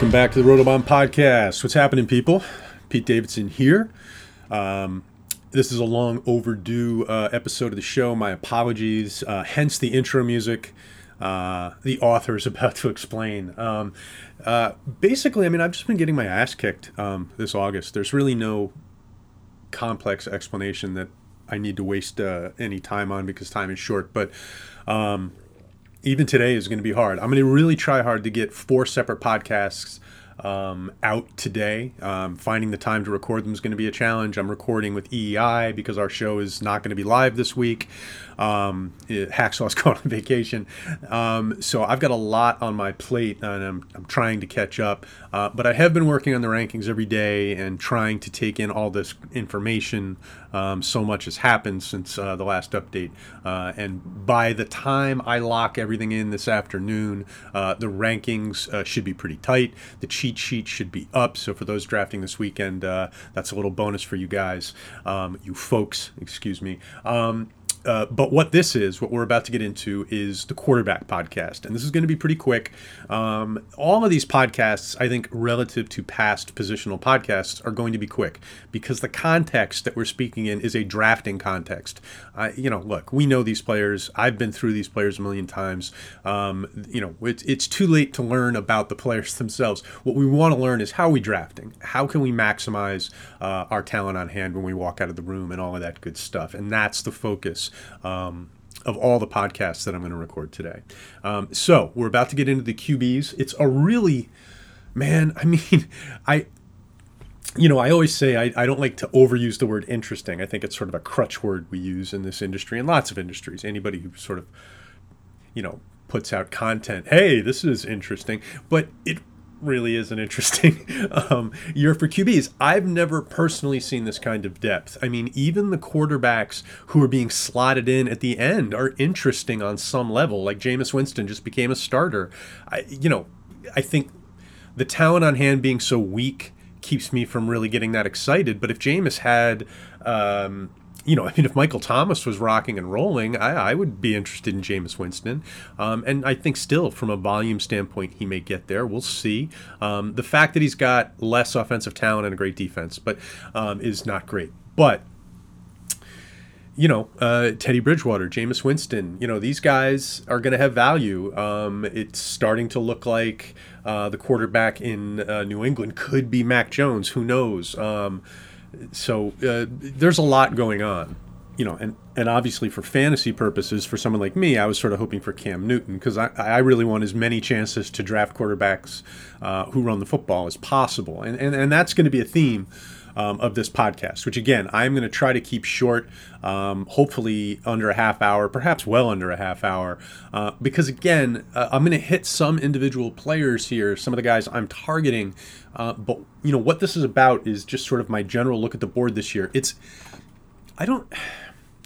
Welcome back to the Rotobahn Podcast. What's happening, people? Pete Davidson here. Um, this is a long overdue uh, episode of the show. My apologies. Uh, hence the intro music. Uh, the author is about to explain. Um, uh, basically, I mean, I've just been getting my ass kicked um, this August. There's really no complex explanation that I need to waste uh, any time on because time is short. But um, even today is going to be hard. I'm going to really try hard to get four separate podcasts um, out today. Um, finding the time to record them is going to be a challenge. I'm recording with EEI because our show is not going to be live this week. Um, Hacksaw's going on vacation. Um, so I've got a lot on my plate and I'm, I'm trying to catch up. Uh, but I have been working on the rankings every day and trying to take in all this information. Um, so much has happened since uh, the last update. Uh, and by the time I lock everything in this afternoon, uh, the rankings uh, should be pretty tight. The cheat sheet should be up. So for those drafting this weekend, uh, that's a little bonus for you guys, um, you folks, excuse me. Um, uh, but what this is, what we're about to get into, is the quarterback podcast. And this is going to be pretty quick. Um, all of these podcasts, I think, relative to past positional podcasts, are going to be quick because the context that we're speaking in is a drafting context. You know, look, we know these players. I've been through these players a million times. Um, you know, it's, it's too late to learn about the players themselves. What we want to learn is how we drafting? How can we maximize uh, our talent on hand when we walk out of the room and all of that good stuff? And that's the focus um, of all the podcasts that I'm going to record today. Um, so we're about to get into the QBs. It's a really, man, I mean, I, you know, I always say I, I don't like to overuse the word interesting. I think it's sort of a crutch word we use in this industry and lots of industries. Anybody who sort of, you know, puts out content, hey, this is interesting, but it really is an interesting um, year for QBs. I've never personally seen this kind of depth. I mean, even the quarterbacks who are being slotted in at the end are interesting on some level. Like Jameis Winston just became a starter. I, you know, I think the talent on hand being so weak keeps me from really getting that excited. But if Jameis had um, you know, I mean, if Michael Thomas was rocking and rolling, I, I would be interested in Jameis Winston. Um, and I think still, from a volume standpoint, he may get there. We'll see. Um, the fact that he's got less offensive talent and a great defense, but um, is not great. But you know, uh, Teddy Bridgewater, Jameis Winston, you know, these guys are going to have value. Um, it's starting to look like uh, the quarterback in uh, New England could be Mac Jones. Who knows? Um, so uh, there's a lot going on, you know, and and obviously for fantasy purposes, for someone like me, I was sort of hoping for Cam Newton because I, I really want as many chances to draft quarterbacks uh, who run the football as possible, and and, and that's going to be a theme. Um, of this podcast, which again, I'm going to try to keep short, um, hopefully under a half hour, perhaps well under a half hour, uh, because again, uh, I'm going to hit some individual players here, some of the guys I'm targeting uh, but you know what this is about is just sort of my general look at the board this year. It's I don't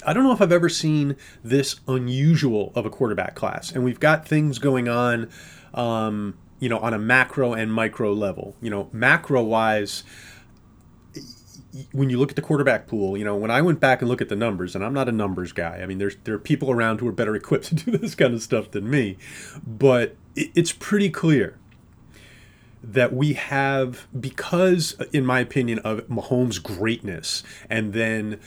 I don't know if I've ever seen this unusual of a quarterback class, and we've got things going on, um, you know, on a macro and micro level. You know, macro wise when you look at the quarterback pool, you know, when I went back and look at the numbers, and I'm not a numbers guy. I mean, there's there are people around who are better equipped to do this kind of stuff than me, but it, it's pretty clear that we have because, in my opinion, of Mahomes' greatness, and then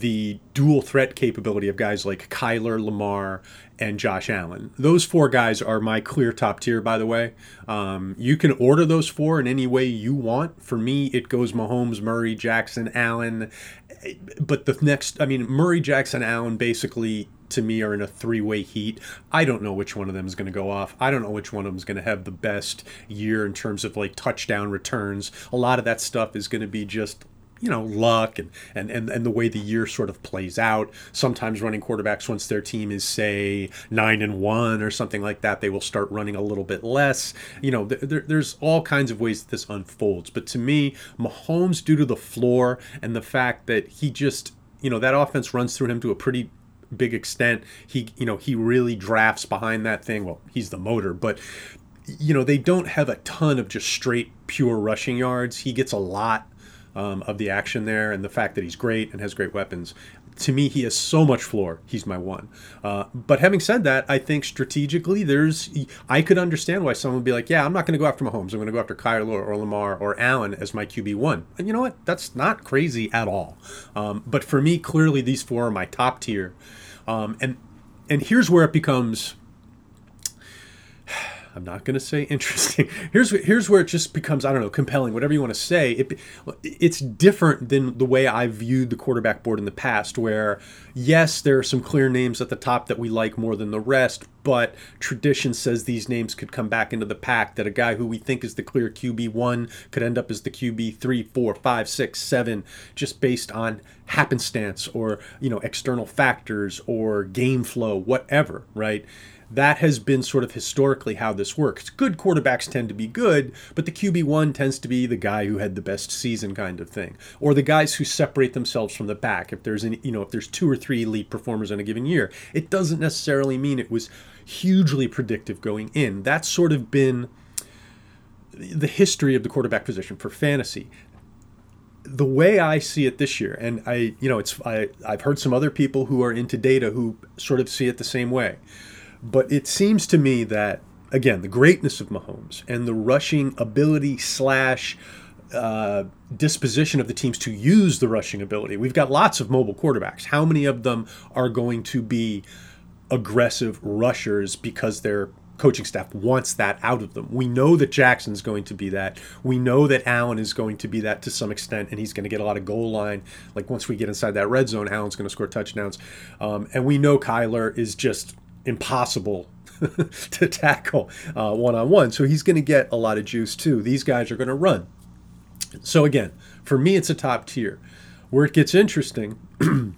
the dual threat capability of guys like Kyler, Lamar, and Josh Allen. Those four guys are my clear top tier, by the way. Um, you can order those four in any way you want. For me, it goes Mahomes, Murray, Jackson, Allen. But the next, I mean, Murray, Jackson, Allen basically to me are in a three-way heat. I don't know which one of them is going to go off. I don't know which one of them is going to have the best year in terms of like touchdown returns. A lot of that stuff is going to be just you know luck and, and and and the way the year sort of plays out sometimes running quarterbacks once their team is say nine and one or something like that they will start running a little bit less you know there, there's all kinds of ways that this unfolds but to me mahomes due to the floor and the fact that he just you know that offense runs through him to a pretty big extent. He, you know, he really drafts behind that thing. Well, he's the motor, but you know, they don't have a ton of just straight pure rushing yards. He gets a lot um, of the action there and the fact that he's great and has great weapons. To me, he has so much floor. He's my one. Uh, but having said that, I think strategically, there's I could understand why someone would be like, "Yeah, I'm not going to go after Mahomes. I'm going to go after Kyler or Lamar or Allen as my QB one." And you know what? That's not crazy at all. Um, but for me, clearly, these four are my top tier. Um, and and here's where it becomes I'm not going to say interesting. Here's here's where it just becomes I don't know compelling, whatever you want to say. It it's different than the way I viewed the quarterback board in the past, where yes, there are some clear names at the top that we like more than the rest, but tradition says these names could come back into the pack. That a guy who we think is the clear QB one could end up as the QB three, four, five, six, seven, just based on happenstance or you know external factors or game flow, whatever, right? that has been sort of historically how this works. Good quarterbacks tend to be good, but the QB1 tends to be the guy who had the best season kind of thing, or the guys who separate themselves from the pack. If there's an, you know, if there's two or three elite performers in a given year, it doesn't necessarily mean it was hugely predictive going in. That's sort of been the history of the quarterback position for fantasy the way I see it this year, and I, you know, it's I, I've heard some other people who are into data who sort of see it the same way. But it seems to me that again the greatness of Mahomes and the rushing ability slash uh, disposition of the teams to use the rushing ability. We've got lots of mobile quarterbacks. How many of them are going to be aggressive rushers because their coaching staff wants that out of them? We know that Jackson's going to be that. We know that Allen is going to be that to some extent, and he's going to get a lot of goal line. Like once we get inside that red zone, Allen's going to score touchdowns. Um, and we know Kyler is just impossible to tackle one on one. So he's going to get a lot of juice too. These guys are going to run. So again, for me, it's a top tier. Where it gets interesting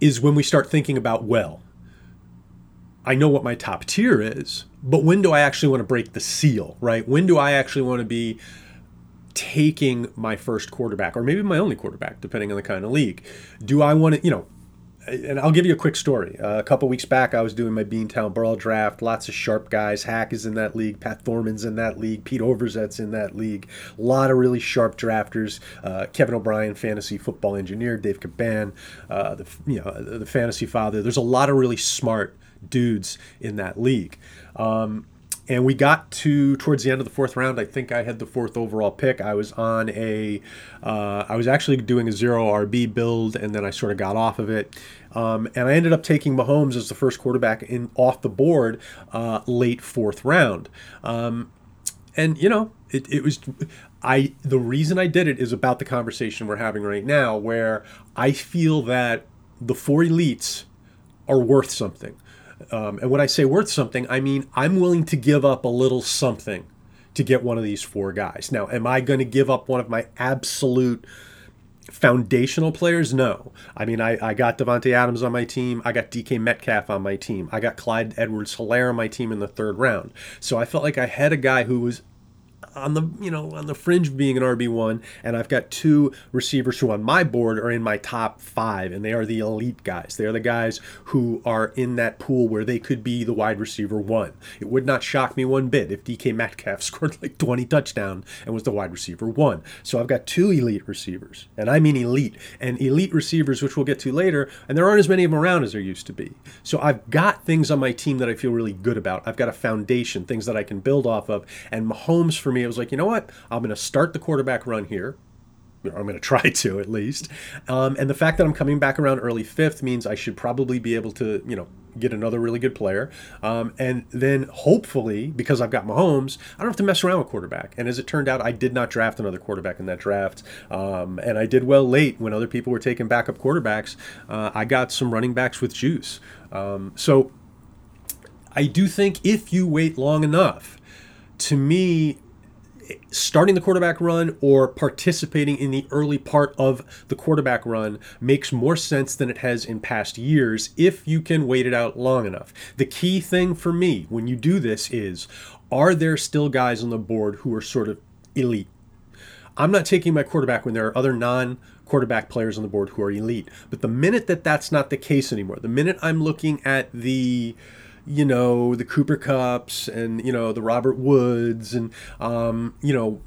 is when we start thinking about, well, I know what my top tier is, but when do I actually want to break the seal, right? When do I actually want to be taking my first quarterback or maybe my only quarterback, depending on the kind of league? Do I want to, you know, and I'll give you a quick story. Uh, a couple weeks back, I was doing my Beantown Brawl draft. Lots of sharp guys. Hack is in that league. Pat Thorman's in that league. Pete Overzet's in that league. A lot of really sharp drafters. Uh, Kevin O'Brien, fantasy football engineer. Dave Caban, uh, the you know the fantasy father. There's a lot of really smart dudes in that league. Um, and we got to towards the end of the fourth round. I think I had the fourth overall pick. I was on a, uh, I was actually doing a zero RB build, and then I sort of got off of it. Um, and I ended up taking Mahomes as the first quarterback in off the board uh, late fourth round. Um, and you know, it, it was I the reason I did it is about the conversation we're having right now, where I feel that the four elites are worth something. Um, and when I say worth something, I mean I'm willing to give up a little something to get one of these four guys. Now, am I going to give up one of my absolute foundational players? No. I mean, I, I got Davante Adams on my team. I got DK Metcalf on my team. I got Clyde Edwards Helaire on my team in the third round. So I felt like I had a guy who was on the you know on the fringe of being an RB one, and I've got two receivers who on my board are in my top five, and they are the elite guys. They are the guys who are in that pool where they could be the wide receiver one. It would not shock me one bit if DK Metcalf scored like 20 touchdown and was the wide receiver one. So I've got two elite receivers, and I mean elite and elite receivers, which we'll get to later. And there aren't as many of them around as there used to be. So I've got things on my team that I feel really good about. I've got a foundation, things that I can build off of, and Mahomes for me it was like, you know what? I'm going to start the quarterback run here. I'm going to try to at least. Um, and the fact that I'm coming back around early fifth means I should probably be able to, you know, get another really good player. Um, and then hopefully, because I've got Mahomes, I don't have to mess around with quarterback. And as it turned out, I did not draft another quarterback in that draft. Um, and I did well late when other people were taking backup quarterbacks. Uh, I got some running backs with juice. Um, so I do think if you wait long enough, to me, starting the quarterback run or participating in the early part of the quarterback run makes more sense than it has in past years if you can wait it out long enough. The key thing for me when you do this is are there still guys on the board who are sort of elite? I'm not taking my quarterback when there are other non quarterback players on the board who are elite. But the minute that that's not the case anymore, the minute I'm looking at the you know, the Cooper Kupps and, you know, the Robert Woods and, um, you know,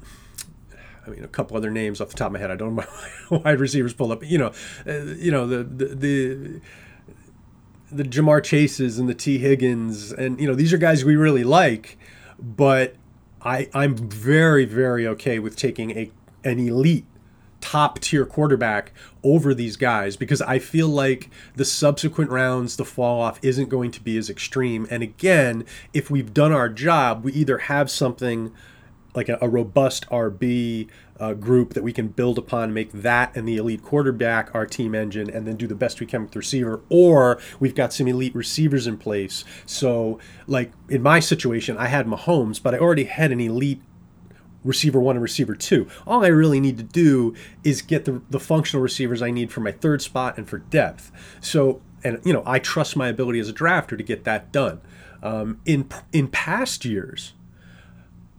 I mean, a couple other names off the top of my head. I don't know my wide receivers pulled up. You know, uh, you know the the. the the Ja'Marr Chases and the Tee Higgins, and you know these are guys we really like, but I I'm very very okay with taking a an elite top tier quarterback over these guys because I feel like the subsequent rounds, the fall off isn't going to be as extreme. And again, if we've done our job, we either have something like a, a robust RB uh, group that we can build upon, make that and the elite quarterback our team engine, and then do the best we can with the receiver. Or we've got some elite receivers in place. So, like in my situation, I had Mahomes, but I already had an elite receiver one and receiver two. All I really need to do is get the, the functional receivers I need for my third spot and for depth. So, and you know, I trust my ability as a drafter to get that done. Um, in in past years,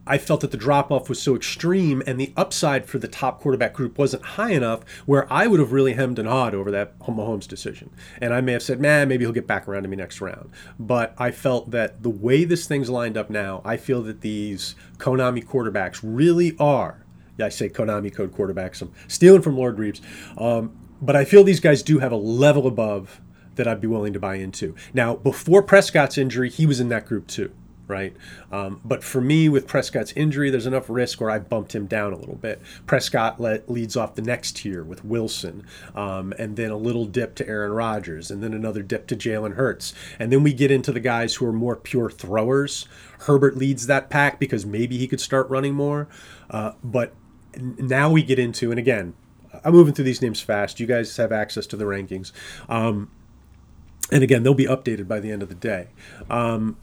I felt that the drop off was so extreme and the upside for the top quarterback group wasn't high enough where I would have really hemmed and hawed over that Mahomes decision. And I may have said, man, maybe he'll get back around to me next round. But I felt that the way this thing's lined up now, I feel that these Konami quarterbacks really are. Yeah, I say Konami code quarterbacks. I'm stealing from Lord Reeves. Um, but I feel these guys do have a level above that I'd be willing to buy into. Now, before Prescott's injury, he was in that group too right? Um, but for me, with Prescott's injury, there's enough risk where I bumped him down a little bit. Prescott let, leads off the next tier with Wilson, um, and then a little dip to Aaron Rodgers, and then another dip to Jalen Hurts. And then we get into the guys who are more pure throwers. Herbert leads that pack because maybe he could start running more. Uh, but now we get into, and again, I'm moving through these names fast. You guys have access to the rankings. Um, and again, they'll be updated by the end of the day. Um,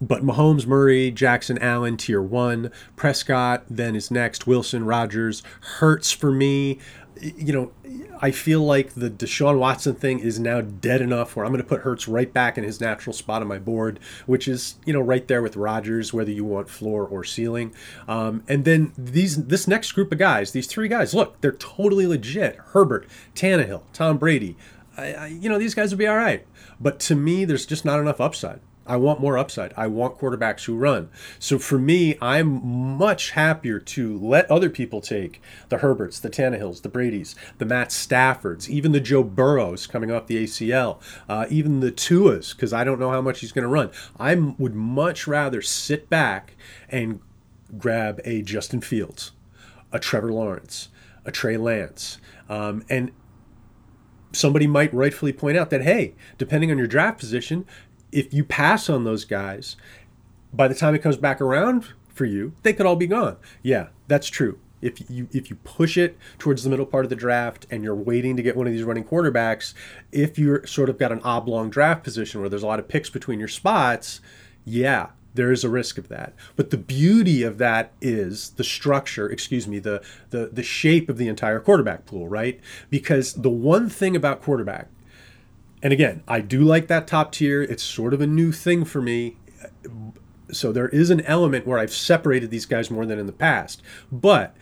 but Mahomes, Murray, Jackson, Allen, tier one. Prescott then is next. Wilson, Rodgers, Hurts for me. You know, I feel like the Deshaun Watson thing is now dead enough where I'm going to put Hurts right back in his natural spot on my board, which is you know right there with Rodgers, whether you want floor or ceiling. Um, and then these this next group of guys, these three guys, look, they're totally legit. Herbert, Tannehill, Tom Brady. I, I, you know these guys will be all right, but to me, there's just not enough upside. I want more upside. I want quarterbacks who run. So for me, I'm much happier to let other people take the Herberts, the Tannehills, the Bradys, the Matt Staffords, even the Joe Burrows coming off the ACL, uh, even the Tuas, because I don't know how much he's going to run. I would much rather sit back and grab a Justin Fields, a Trevor Lawrence, a Trey Lance, um, and somebody might rightfully point out that hey, depending on your draft position, if you pass on those guys, by the time it comes back around for you, they could all be gone. Yeah, that's true. If you if you push it towards the middle part of the draft and you're waiting to get one of these running quarterbacks, if you're sort of got an oblong draft position where there's a lot of picks between your spots, yeah, there is a risk of that. But the beauty of that is the structure, excuse me, the the the shape of the entire quarterback pool, right? Because the one thing about quarterback and again, I do like that top tier. It's sort of a new thing for me. So there is an element where I've separated these guys more than in the past. But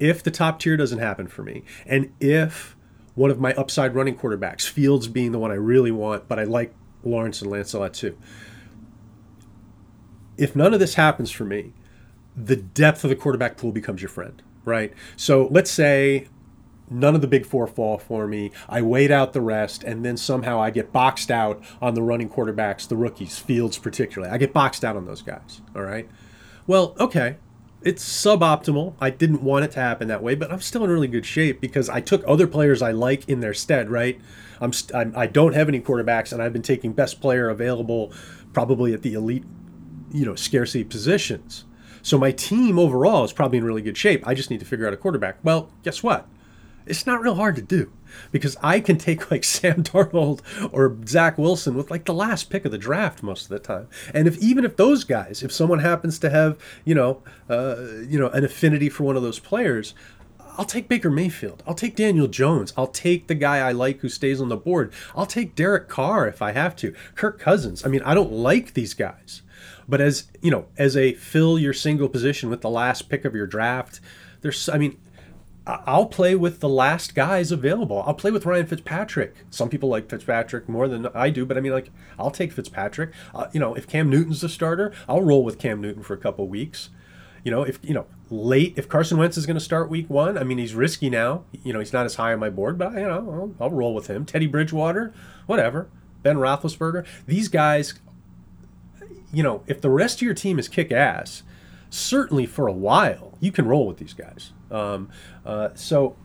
if the top tier doesn't happen for me, and if one of my upside running quarterbacks, Fields being the one I really want, but I like Lawrence and Lance a lot too. If none of this happens for me, the depth of the quarterback pool becomes your friend, right? So let's say none of the big four fall for me. I wait out the rest, and then somehow I get boxed out on the running quarterbacks, the rookies, Fields particularly. I get boxed out on those guys. All right. Well, okay. It's suboptimal. I didn't want it to happen that way, but I'm still in really good shape because I took other players I like in their stead, right? I'm, st- I'm I don't have any quarterbacks, and I've been taking best player available, probably at the elite, you know, scarcity positions. So my team overall is probably in really good shape. I just need to figure out a quarterback. Well, guess what? It's not real hard to do because I can take like Sam Darnold or Zach Wilson with like the last pick of the draft most of the time. And if even if those guys, if someone happens to have you know uh, you know an affinity for one of those players, I'll take Baker Mayfield. I'll take Daniel Jones. I'll take the guy I like who stays on the board. I'll take Derek Carr if I have to. Kirk Cousins. I mean, I don't like these guys. But as, you know, as a fill your single position with the last pick of your draft, there's I mean, I'll play with the last guys available. I'll play with Ryan Fitzpatrick. Some people like Fitzpatrick more than I do, but I mean, like, I'll take Fitzpatrick. Uh, you know, if Cam Newton's the starter, I'll roll with Cam Newton for a couple weeks. You know, if you know, late if Carson Wentz is going to start week one. I mean, he's risky now. You know, he's not as high on my board, but I, you know, I'll, I'll roll with him. Teddy Bridgewater, whatever. Ben Roethlisberger. These guys, you know, if the rest of your team is kick ass, certainly for a while you can roll with these guys. Um, uh, so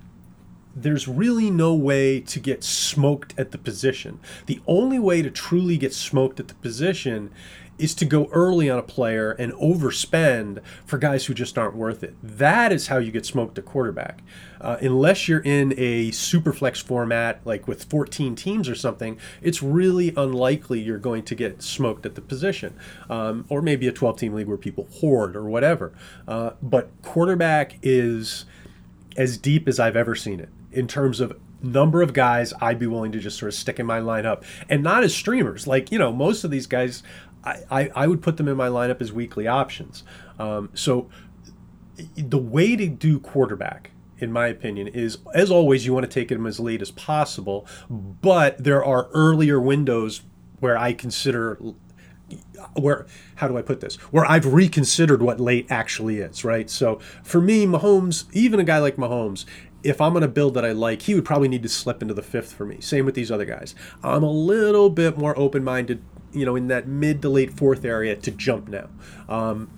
there's really no way to get smoked at the position. The only way to truly get smoked at the position is to go early on a player and overspend for guys who just aren't worth it. That is how you get smoked at quarterback. Uh, unless you're in a super flex format, like with 14 teams or something, it's really unlikely you're going to get smoked at the position. Um, or maybe a 12 team league where people hoard or whatever. Uh, but quarterback is as deep as I've ever seen it in terms of number of guys I'd be willing to just sort of stick in my lineup and not as streamers. Like, you know, most of these guys, I, I, would put them in my lineup as weekly options. Um, so the way to do quarterback, in my opinion, is as always, you want to take them as late as possible, but there are earlier windows where I consider where how do I put this? Where I've reconsidered what late actually is, right? So for me, Mahomes, even a guy like Mahomes, if I'm going to build that I like, he would probably need to slip into the fifth for me. Same with these other guys. I'm a little bit more open minded, you know, in that mid to late fourth area to jump now. Um,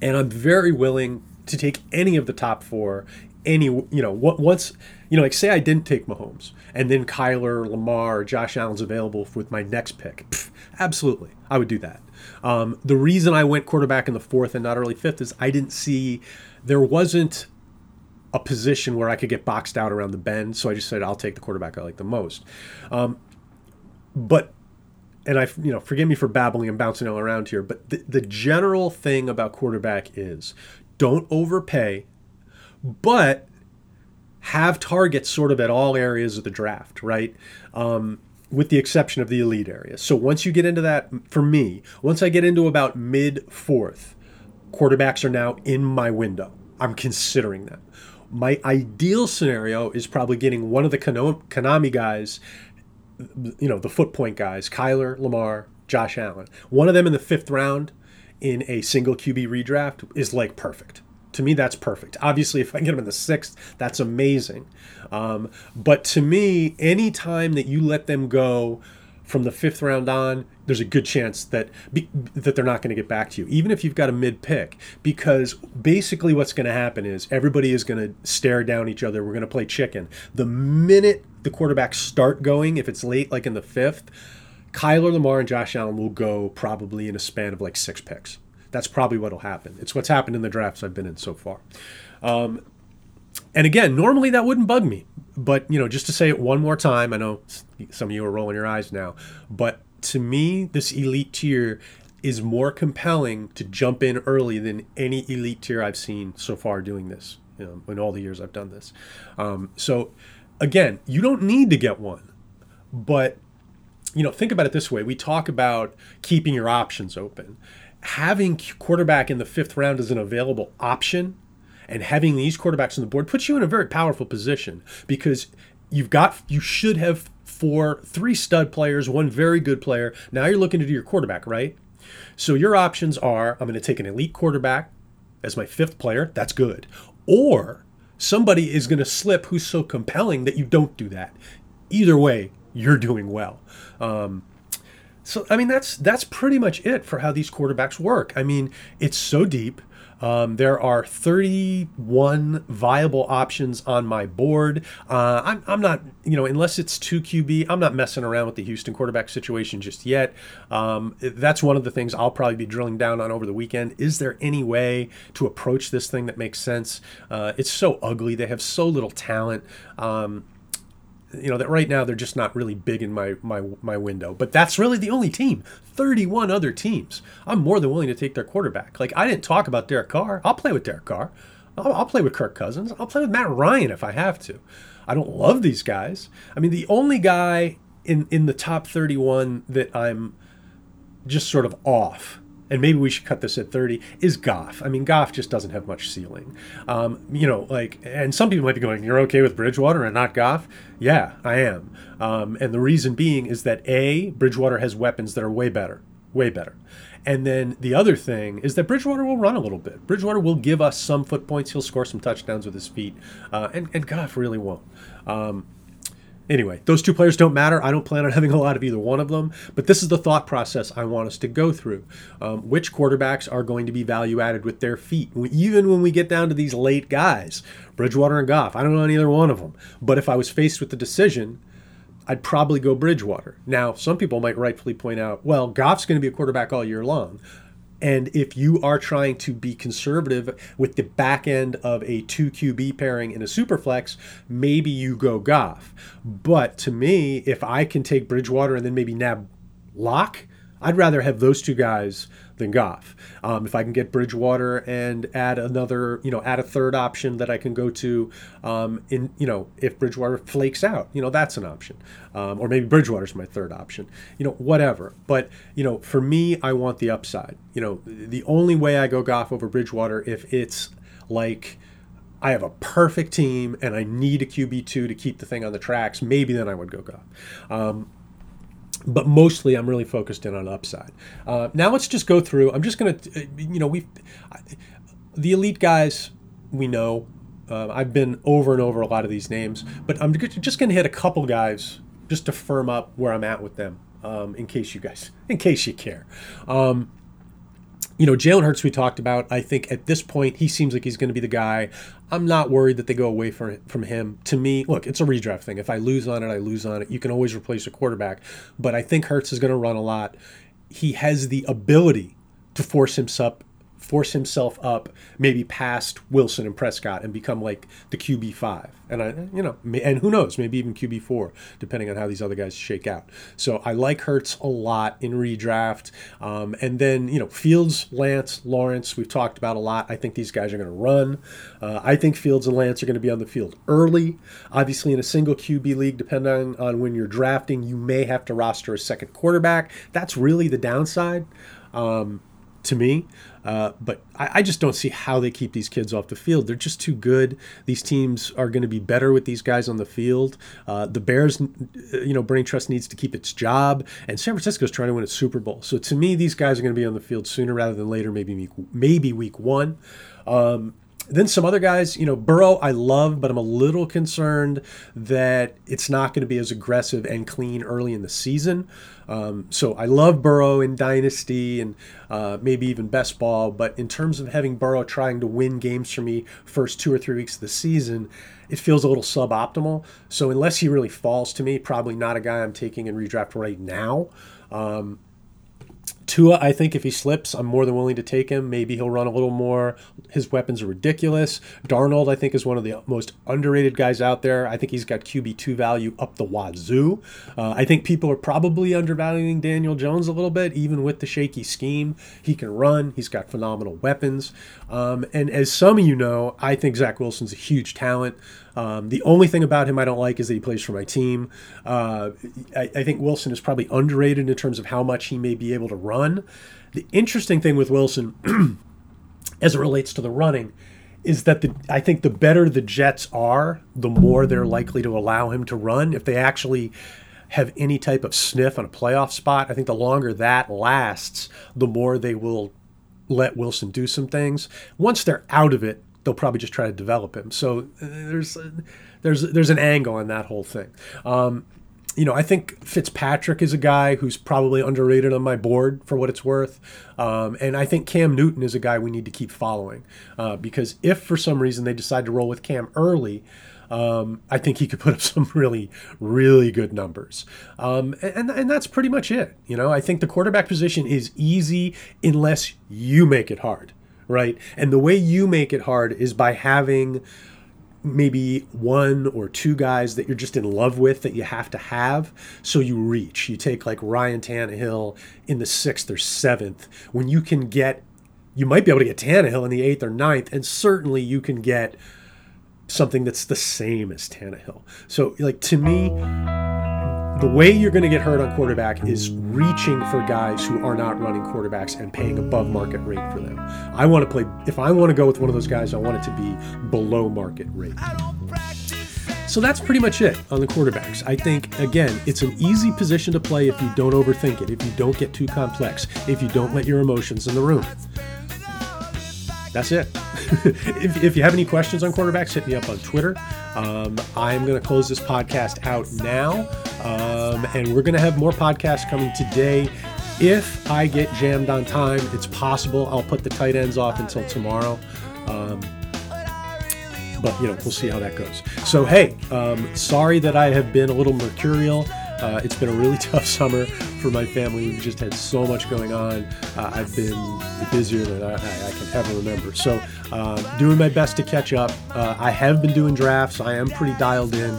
and I'm very willing to take any of the top four. Any, you know, once, you know, like say I didn't take Mahomes and then Kyler, Lamar, Josh Allen's available with my next pick. Pff, absolutely. I would do that. Um, the reason I went quarterback in the fourth and not early fifth is I didn't see, there wasn't a position where I could get boxed out around the bend. So I just said I'll take the quarterback I like the most. Um, but and I you know forgive me for babbling and bouncing all around here, but the, the general thing about quarterback is don't overpay, but have targets sort of at all areas of the draft, right? Um, with the exception of the elite area. So once you get into that, for me, once I get into about mid fourth, quarterbacks are now in my window. I'm considering them my ideal scenario is probably getting one of the Konami guys, you know, the foot point guys, Kyler, Lamar, Josh Allen. One of them in the fifth round in a single QB redraft is like perfect. To me, that's perfect. Obviously, if I get them in the sixth, that's amazing. Um, but to me, any time that you let them go from the fifth round on, there's a good chance that be, that they're not going to get back to you, even if you've got a mid pick, because basically what's going to happen is everybody is going to stare down each other. We're going to play chicken. The minute the quarterbacks start going, if it's late, like in the fifth, Kyler Lamar and Josh Allen will go probably in a span of like six picks. That's probably what'll happen. It's what's happened in the drafts I've been in so far. Um, and again, normally that wouldn't bug me, but you know, just to say it one more time, I know some of you are rolling your eyes now, but to me, this elite tier is more compelling to jump in early than any elite tier I've seen so far doing this you know, in all the years I've done this. Um, so again, you don't need to get one, but you know, think about it this way: we talk about keeping your options open. Having quarterback in the fifth round as an available option and having these quarterbacks on the board puts you in a very powerful position because you've got you should have four three stud players one very good player. Now you're looking to do your quarterback right? So your options are i'm going to take an elite quarterback as my fifth player that's good. Or somebody is going to slip who's so compelling that you don't do that. Either way you're doing well. Um, so i mean that's that's pretty much it for how these quarterbacks work. I mean it's so deep um, there are 31 viable options on my board. Uh, I'm, I'm not, you know, unless it's 2 QB, I'm not messing around with the Houston quarterback situation just yet. Um, that's one of the things I'll probably be drilling down on over the weekend. Is there any way to approach this thing that makes sense? Uh, it's so ugly. They have so little talent. Um, you know that right now they're just not really big in my my my window. But that's really the only team. 31 other teams. I'm more than willing to take their quarterback. Like I didn't talk about Derek Carr. I'll play with Derek Carr. I'll, I'll play with Kirk Cousins. I'll play with Matt Ryan if I have to. I don't love these guys. I mean, the only guy in in the top 31 that I'm just sort of off and maybe we should cut this at 30, is Goff. I mean, Goff just doesn't have much ceiling. Um, you know, like, and some people might be going, you're okay with Bridgewater and not Goff? Yeah, I am. Um, and the reason being is that A, Bridgewater has weapons that are way better, way better. And then the other thing is that Bridgewater will run a little bit. Bridgewater will give us some foot points. He'll score some touchdowns with his feet, uh, and and Goff really won't. Um, Anyway, those two players don't matter. I don't plan on having a lot of either one of them, but this is the thought process I want us to go through. Um, which quarterbacks are going to be value added with their feet? Even when we get down to these late guys, Bridgewater and Goff, I don't know any other one of them. But if I was faced with the decision, I'd probably go Bridgewater. Now, some people might rightfully point out, well, Goff's going to be a quarterback all year long. And if you are trying to be conservative with the back end of a two QB pairing in a super flex, maybe you go Goff. But to me, if I can take Bridgewater and then maybe nab Lock, I'd rather have those two guys than Goff. Um, if I can get Bridgewater and add another, you know, add a third option that I can go to, um, in you know, if Bridgewater flakes out, you know, that's an option, um, or maybe Bridgewater's my third option, you know, whatever. But you know, for me, I want the upside. You know, the only way I go Goff over Bridgewater if it's like. I have a perfect team and I need a QB2 to keep the thing on the tracks, maybe then I would go Goff. Um, but mostly I'm really focused in on upside. Uh, now let's just go through. I'm just going to, you know, we've the elite guys we know. Uh, I've been over and over a lot of these names, but I'm just going to hit a couple guys just to firm up where I'm at with them, um, in case you guys, in case you care. Um, you know, Jalen Hurts, we talked about. I think at this point, he seems like he's going to be the guy. I'm not worried that they go away from, from him. To me, look, it's a redraft thing. If I lose on it, I lose on it. You can always replace a quarterback. But I think Hurts is going to run a lot. He has the ability to force himself force himself up maybe past Wilson and Prescott and become like the QB five. And I, you know, and who knows, maybe even QB four, depending on how these other guys shake out. So I like Hurts a lot in redraft. Um, and then you know, Fields, Lance, Lawrence, we've talked about a lot. I think these guys are going to run. Uh, I think Fields and Lance are going to be on the field early. Obviously, in a single QB league, depending on when you're drafting, you may have to roster a second quarterback. That's really the downside. Um, to me. Uh, but I, I, just don't see how they keep these kids off the field. They're just too good. These teams are going to be better with these guys on the field. Uh, the Bears, you know, Brain Trust needs to keep its job, and San Francisco is trying to win a Super Bowl. So to me, these guys are going to be on the field sooner rather than later. Maybe week, maybe week one. Um, then some other guys, you know, Burrow I love, but I'm a little concerned that it's not going to be as aggressive and clean early in the season. Um, so I love Burrow in Dynasty and uh, maybe even Best Ball, but in terms of having Burrow trying to win games for me first two or three weeks of the season, it feels a little suboptimal. So unless he really falls to me, probably not a guy I'm taking in redraft right now. Um, Tua, I think if he slips, I'm more than willing to take him. Maybe he'll run a little more. His weapons are ridiculous. Darnold, I think, is one of the most underrated guys out there. I think he's got QB2 value up the wazoo. Uh, I think people are probably undervaluing Daniel Jones a little bit, even with the shaky scheme. He can run, he's got phenomenal weapons. Um, and as some of you know, I think Zach Wilson's a huge talent. Um, the only thing about him I don't like is that he plays for my team. Uh, I, I, think Wilson is probably underrated in terms of how much he may be able to run. The interesting thing with Wilson, as it relates to the running, is that the I think the better the Jets are, the more they're likely to allow him to run. If they actually have any type of sniff on a playoff spot, I think the longer that lasts, the more they will let Wilson do some things. Once they're out of it, they'll probably just try to develop him. So uh, there's there's there's an angle on that whole thing. Um, you know, I think Fitzpatrick is a guy who's probably underrated on my board for what it's worth. Um, and I think Cam Newton is a guy we need to keep following uh, because if for some reason they decide to roll with Cam early, um, I think he could put up some really, really good numbers. Um, and, and that's pretty much it. You know, I think the quarterback position is easy unless you make it hard right? And the way you make it hard is by having maybe one or two guys that you're just in love with that you have to have so you reach. You take like Ryan Tannehill in the sixth or seventh when you can get, you might be able to get Tannehill in the eighth or ninth, and certainly you can get something that's the same as Tannehill. So, like, to me, the way you're going to get hurt on quarterback is reaching for guys who are not running quarterbacks and paying above market rate for them. I want to play, if I want to go with one of those guys, I want it to be below market rate. So that's pretty much it on the quarterbacks. I think, again, it's an easy position to play if you don't overthink it, if you don't get too complex, if you don't let your emotions in the room. That's it. if, if, you have any questions on quarterbacks, hit me up on Twitter. Um, I'm going to close this podcast out now, um, and we're going to have more podcasts coming today. If I get jammed on time, it's possible I'll put the tight ends off until tomorrow. Um, but you know we'll see how that goes. So hey, um, sorry that I have been a little mercurial. Uh, it's been a really tough summer for my family. We've just had so much going on. Uh, I've been busier than I, I, can ever remember. So, uh, doing my best to catch up. Uh, I have been doing drafts. I am pretty dialed in.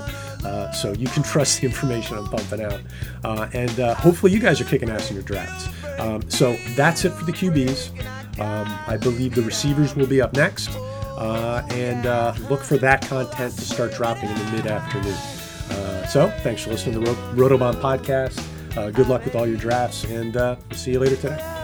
Uh, so you can trust the information I'm pumping out, uh, and hopefully you guys are kicking ass in your drafts. Um, so that's it for the QBs. Um, I believe the receivers will be up next uh, and uh, look for that content to start dropping in the mid afternoon. So thanks for listening to the Rotobahn podcast. Uh, good luck with all your drafts, and uh, we'll see you later today.